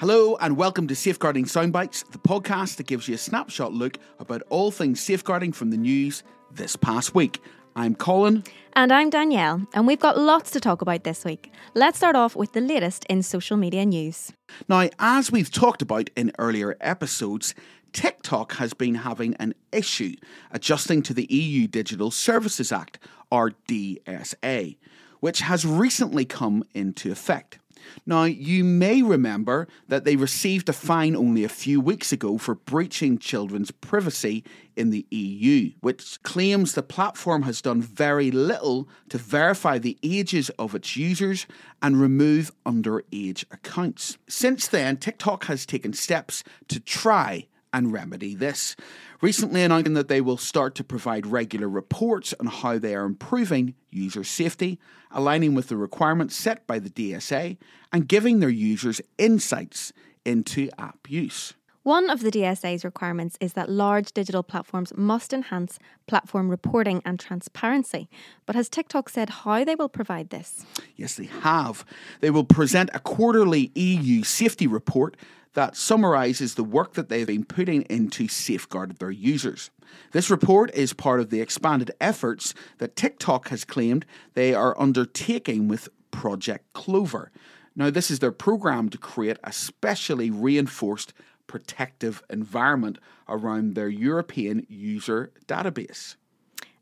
Hello and welcome to Safeguarding Soundbites, the podcast that gives you a snapshot look about all things safeguarding from the news this past week. I'm Colin. And I'm Danielle, and we've got lots to talk about this week. Let's start off with the latest in social media news. Now, as we've talked about in earlier episodes, TikTok has been having an issue adjusting to the EU Digital Services Act, or DSA, which has recently come into effect. Now, you may remember that they received a fine only a few weeks ago for breaching children's privacy in the EU, which claims the platform has done very little to verify the ages of its users and remove underage accounts. Since then, TikTok has taken steps to try and remedy this. Recently announcing that they will start to provide regular reports on how they are improving user safety, aligning with the requirements set by the DSA, and giving their users insights into app use. One of the DSA's requirements is that large digital platforms must enhance platform reporting and transparency. But has TikTok said how they will provide this? Yes, they have. They will present a quarterly EU safety report that summarises the work that they've been putting in to safeguard their users. This report is part of the expanded efforts that TikTok has claimed they are undertaking with Project Clover. Now, this is their program to create a specially reinforced protective environment around their European user database.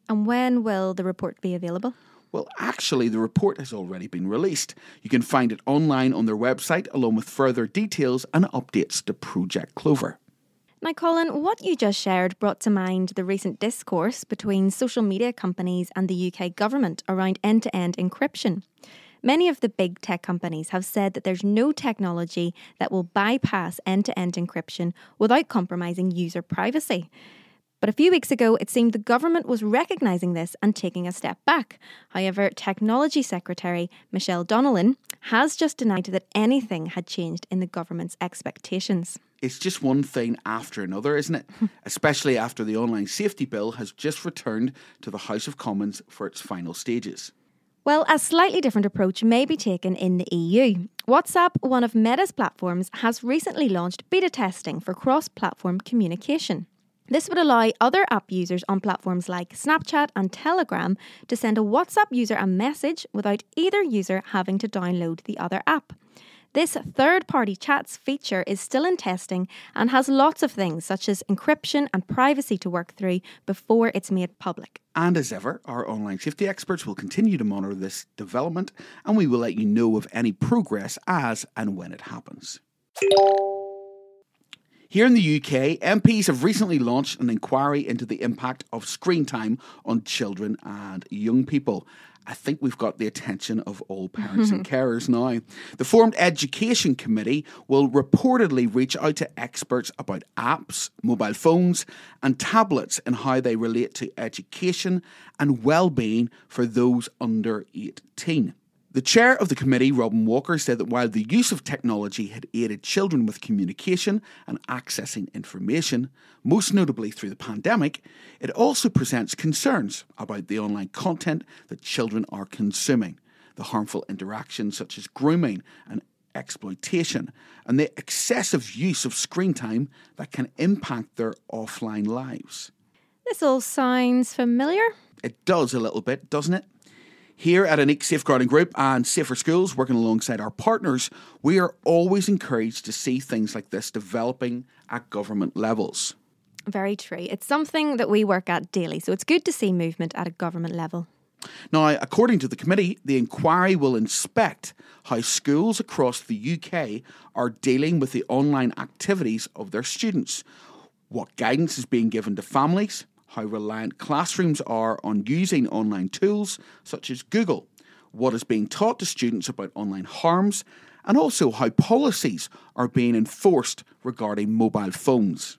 And when will the report be available? Well, actually, the report has already been released. You can find it online on their website, along with further details and updates to Project Clover. Now, Colin, what you just shared brought to mind the recent discourse between social media companies and the UK government around end to end encryption. Many of the big tech companies have said that there's no technology that will bypass end to end encryption without compromising user privacy. But a few weeks ago, it seemed the government was recognising this and taking a step back. However, Technology Secretary Michelle Donelan has just denied that anything had changed in the government's expectations. It's just one thing after another, isn't it? Especially after the online safety bill has just returned to the House of Commons for its final stages. Well, a slightly different approach may be taken in the EU. WhatsApp, one of Meta's platforms, has recently launched beta testing for cross platform communication. This would allow other app users on platforms like Snapchat and Telegram to send a WhatsApp user a message without either user having to download the other app. This third party chats feature is still in testing and has lots of things such as encryption and privacy to work through before it's made public. And as ever, our online safety experts will continue to monitor this development and we will let you know of any progress as and when it happens. Here in the UK, MPs have recently launched an inquiry into the impact of screen time on children and young people. I think we've got the attention of all parents and carers now. The formed Education Committee will reportedly reach out to experts about apps, mobile phones, and tablets and how they relate to education and well-being for those under 18. The chair of the committee, Robin Walker, said that while the use of technology had aided children with communication and accessing information, most notably through the pandemic, it also presents concerns about the online content that children are consuming, the harmful interactions such as grooming and exploitation, and the excessive use of screen time that can impact their offline lives. This all sounds familiar. It does a little bit, doesn't it? Here at Ineqe Safeguarding Group and Safer Schools, working alongside our partners, we are always encouraged to see things like this developing at government levels. Very true. It's something that we work at daily, so it's good to see movement at a government level. Now, according to the committee, the inquiry will inspect how schools across the UK are dealing with the online activities of their students, what guidance is being given to families, how reliant classrooms are on using online tools such as Google, what is being taught to students about online harms, and also how policies are being enforced regarding mobile phones.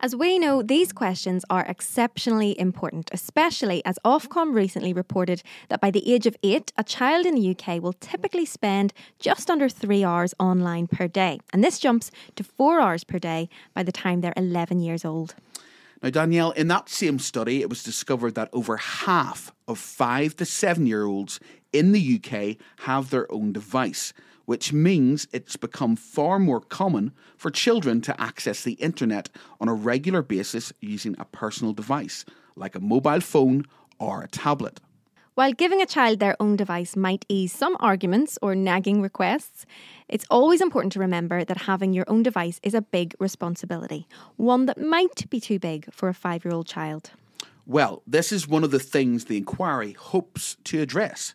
As we know, these questions are exceptionally important, especially as Ofcom recently reported that by the age of eight, a child in the UK will typically spend just under three hours online per day. And this jumps to four hours per day by the time they're 11 years old. Now, Danielle, in that same study, it was discovered that over half of five to seven year olds in the UK have their own device, which means it's become far more common for children to access the internet on a regular basis using a personal device, like a mobile phone or a tablet. While giving a child their own device might ease some arguments or nagging requests, it's always important to remember that having your own device is a big responsibility, one that might be too big for a five year old child. Well, this is one of the things the inquiry hopes to address.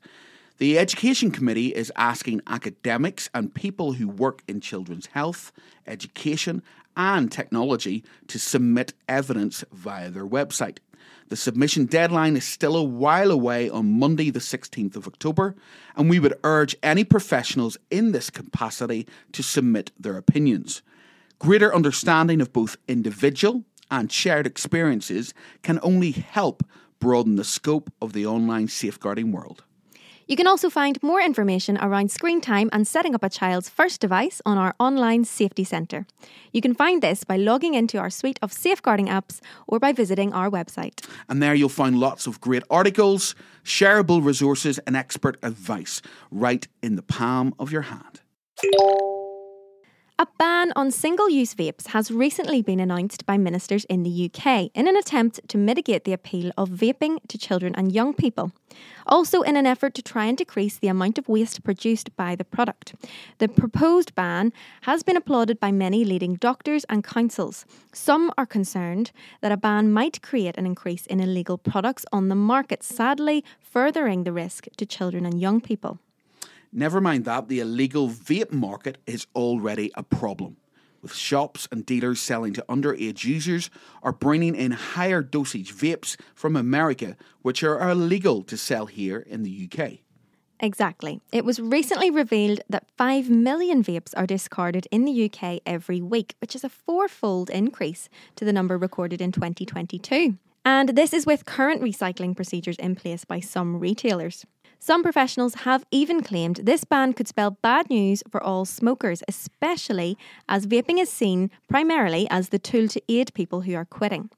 The Education Committee is asking academics and people who work in children's health, education, and technology to submit evidence via their website. The submission deadline is still a while away on Monday, the 16th of October, and we would urge any professionals in this capacity to submit their opinions. Greater understanding of both individual and shared experiences can only help broaden the scope of the online safeguarding world. You can also find more information around screen time and setting up a child's first device on our online safety centre. You can find this by logging into our suite of safeguarding apps or by visiting our website. And there you'll find lots of great articles, shareable resources, and expert advice right in the palm of your hand. A ban on single use vapes has recently been announced by ministers in the UK in an attempt to mitigate the appeal of vaping to children and young people. Also, in an effort to try and decrease the amount of waste produced by the product. The proposed ban has been applauded by many leading doctors and councils. Some are concerned that a ban might create an increase in illegal products on the market, sadly, furthering the risk to children and young people. Never mind that, the illegal vape market is already a problem, with shops and dealers selling to underage users or bringing in higher dosage vapes from America, which are illegal to sell here in the UK. Exactly. It was recently revealed that 5 million vapes are discarded in the UK every week, which is a fourfold increase to the number recorded in 2022. And this is with current recycling procedures in place by some retailers. Some professionals have even claimed this ban could spell bad news for all smokers, especially as vaping is seen primarily as the tool to aid people who are quitting.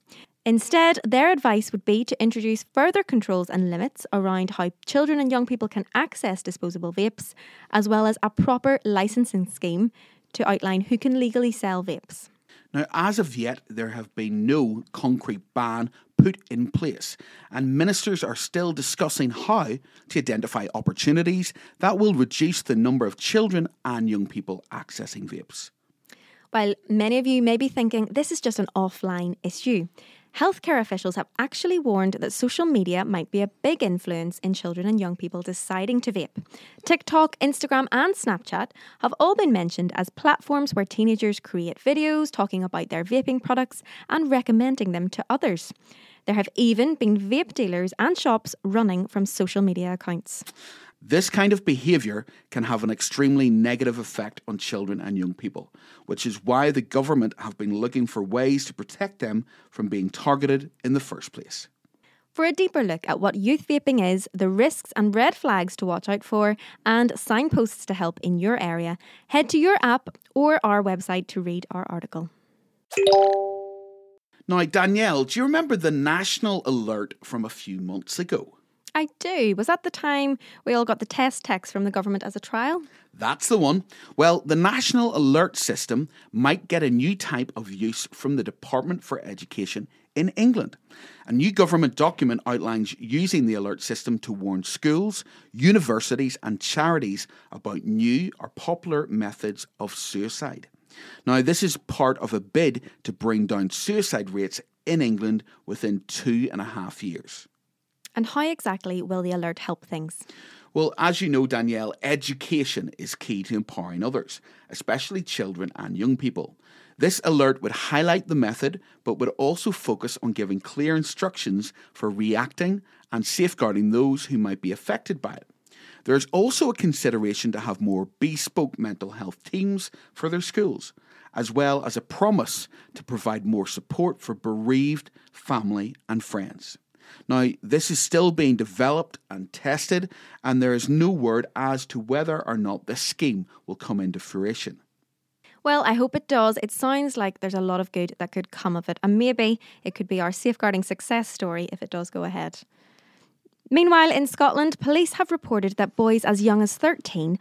Instead, their advice would be to introduce further controls and limits around how children and young people can access disposable vapes, as well as a proper licensing scheme to outline who can legally sell vapes. Now, as of yet, there have been no concrete ban put in place, and ministers are still discussing how to identify opportunities that will reduce the number of children and young people accessing vapes. While many of you may be thinking this is just an offline issue, healthcare officials have actually warned that social media might be a big influence in children and young people deciding to vape. TikTok, Instagram, and Snapchat have all been mentioned as platforms where teenagers create videos talking about their vaping products and recommending them to others. There have even been vape dealers and shops running from social media accounts. This kind of behaviour can have an extremely negative effect on children and young people, which is why the government have been looking for ways to protect them from being targeted in the first place. For a deeper look at what youth vaping is, the risks and red flags to watch out for, and signposts to help in your area, head to your app or our website to read our article. Now, Danielle, do you remember the national alert from a few months ago? I do. Was that the time we all got the test text from the government as a trial? That's the one. Well, the National Alert System might get a new type of use from the Department for Education in England. A new government document outlines using the alert system to warn schools, universities, and charities about new or popular methods of suicide. Now, this is part of a bid to bring down suicide rates in England within two and a half years. And how exactly will the alert help things? Well, as you know, Danielle, education is key to empowering others, especially children and young people. This alert would highlight the method, but would also focus on giving clear instructions for reacting and safeguarding those who might be affected by it. There's also a consideration to have more bespoke mental health teams for their schools, as well as a promise to provide more support for bereaved family and friends. Now, this is still being developed and tested, and there is no word as to whether or not this scheme will come into fruition. Well, I hope it does. It sounds like there's a lot of good that could come of it, and maybe it could be our safeguarding success story if it does go ahead. Meanwhile, in Scotland, police have reported that boys as young as 13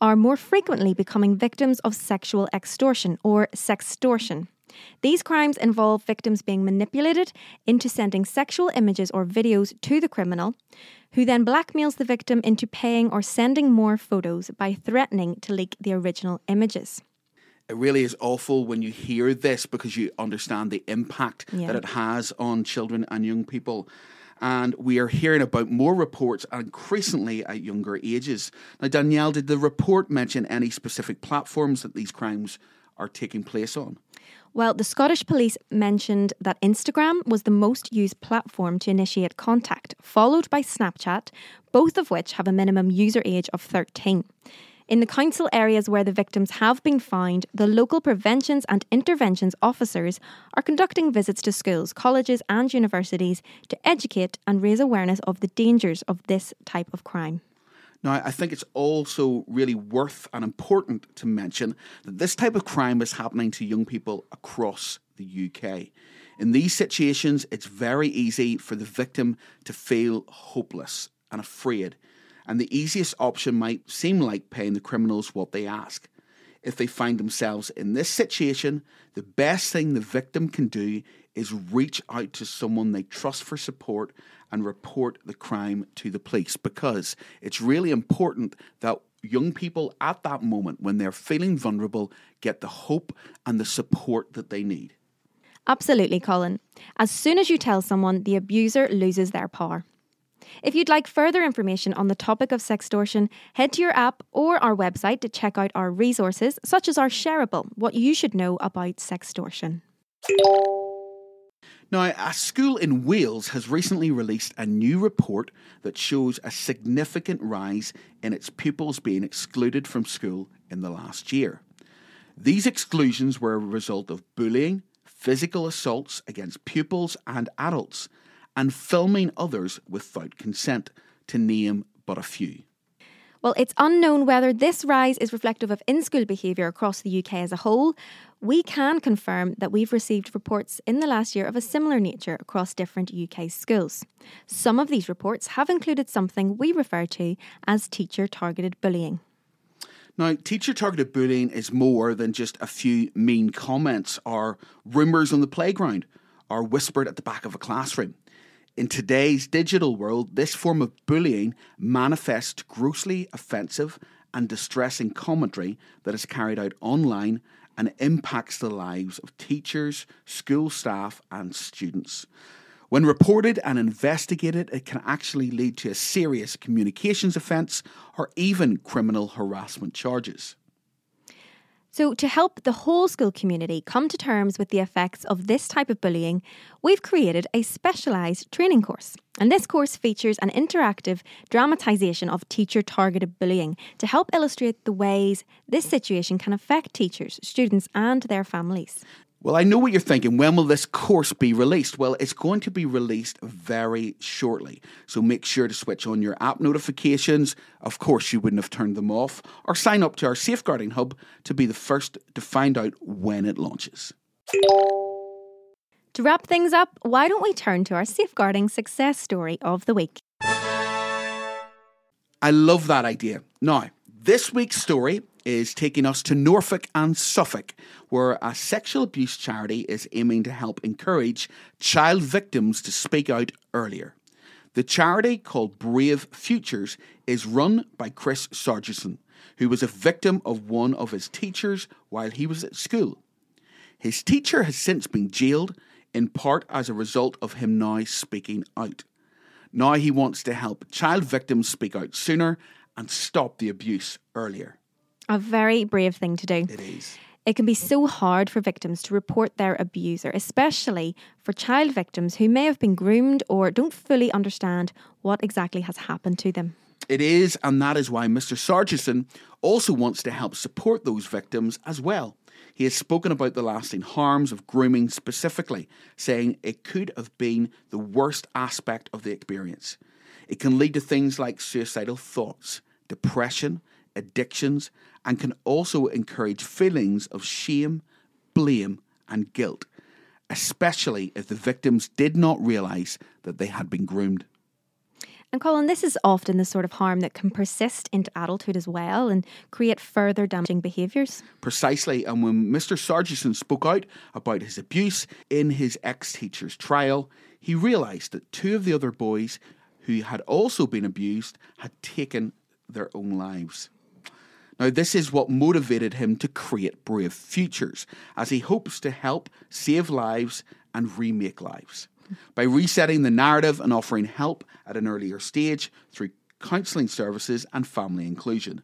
are more frequently becoming victims of sexual extortion or sextortion. These crimes involve victims being manipulated into sending sexual images or videos to the criminal, who then blackmails the victim into paying or sending more photos by threatening to leak the original images. It really is awful when you hear this because you understand the impact Yeah. that it has on children and young people. And we are hearing about more reports increasingly at younger ages. Now, Danielle, did the report mention any specific platforms that these crimes are taking place on? Well, the Scottish police mentioned that Instagram was the most used platform to initiate contact, followed by Snapchat, both of which have a minimum user age of 13. In the council areas where the victims have been found, the local preventions and interventions officers are conducting visits to schools, colleges, and universities to educate and raise awareness of the dangers of this type of crime. Now, I think it's also really worth and important to mention that this type of crime is happening to young people across the UK. In these situations, it's very easy for the victim to feel hopeless and afraid, and the easiest option might seem like paying the criminals what they ask. If they find themselves in this situation, the best thing the victim can do is reach out to someone they trust for support and report the crime to the police because it's really important that young people at that moment, when they're feeling vulnerable, get the hope and the support that they need. Absolutely, Colin. As soon as you tell someone, the abuser loses their power. If you'd like further information on the topic of sextortion, head to your app or our website to check out our resources, such as our shareable What You Should Know About Sextortion. Now, a school in Wales has recently released a new report that shows a significant rise in its pupils being excluded from school in the last year. These exclusions were a result of bullying, physical assaults against pupils and adults, and filming others without consent, to name but a few. Well, it's unknown whether this rise is reflective of in school behaviour across the UK as a whole. We can confirm that we've received reports in the last year of a similar nature across different UK schools. Some of these reports have included something we refer to as teacher targeted bullying. Now, teacher targeted bullying is more than just a few mean comments or rumours on the playground or whispered at the back of a classroom. In today's digital world, this form of bullying manifests grossly offensive and distressing commentary that is carried out online and impacts the lives of teachers, school staff, and students. When reported and investigated, it can actually lead to a serious communications offence or even criminal harassment charges. So, to help the whole school community come to terms with the effects of this type of bullying, we've created a specialised training course. And this course features an interactive dramatisation of teacher targeted bullying to help illustrate the ways this situation can affect teachers, students, and their families. Well, I know what you're thinking. When will this course be released? Well, it's going to be released very shortly. So make sure to switch on your app notifications. Of course, you wouldn't have turned them off. Or sign up to our Safeguarding Hub to be the first to find out when it launches. To wrap things up, why don't we turn to our safeguarding success story of the week? I love that idea. Now, this week's story is taking us to Norfolk and Suffolk, where a sexual abuse charity is aiming to help encourage child victims to speak out earlier. The charity, called Brave Futures, is run by Chris Sargison, who was a victim of one of his teachers while he was at school. His teacher has since been jailed, in part as a result of him now speaking out. Now he wants to help child victims speak out sooner and stop the abuse earlier. A very brave thing to do. It is. It can be so hard for victims to report their abuser, especially for child victims who may have been groomed or don't fully understand what exactly has happened to them. It is, and that is why Mr. Sargison also wants to help support those victims as well. He has spoken about the lasting harms of grooming specifically, saying it could have been the worst aspect of the experience. It can lead to things like suicidal thoughts, depression, addictions, and can also encourage feelings of shame, blame, and guilt, especially if the victims did not realise that they had been groomed. And Colin, this is often the sort of harm that can persist into adulthood as well and create further damaging behaviours. Precisely. And when Mr. Sargison spoke out about his abuse in his ex teacher's trial, he realised that two of the other boys who had also been abused had taken their own lives. Now, this is what motivated him to create Brave Futures, as he hopes to help save lives and remake lives. By resetting the narrative and offering help at an earlier stage through counselling services and family inclusion.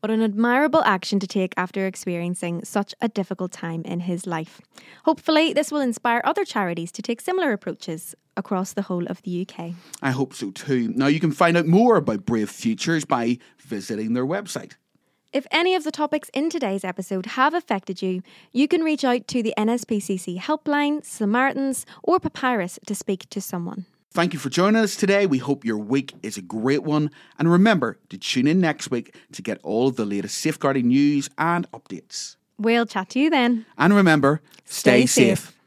What an admirable action to take after experiencing such a difficult time in his life. Hopefully, this will inspire other charities to take similar approaches across the whole of the UK. I hope so too. Now, you can find out more about Brave Futures by visiting their website. If any of the topics in today's episode have affected you, you can reach out to the NSPCC helpline, Samaritans, or Papyrus to speak to someone. Thank you for joining us today. We hope your week is a great one. And remember to tune in next week to get all of the latest safeguarding news and updates. We'll chat to you then. And remember, stay, stay safe. safe.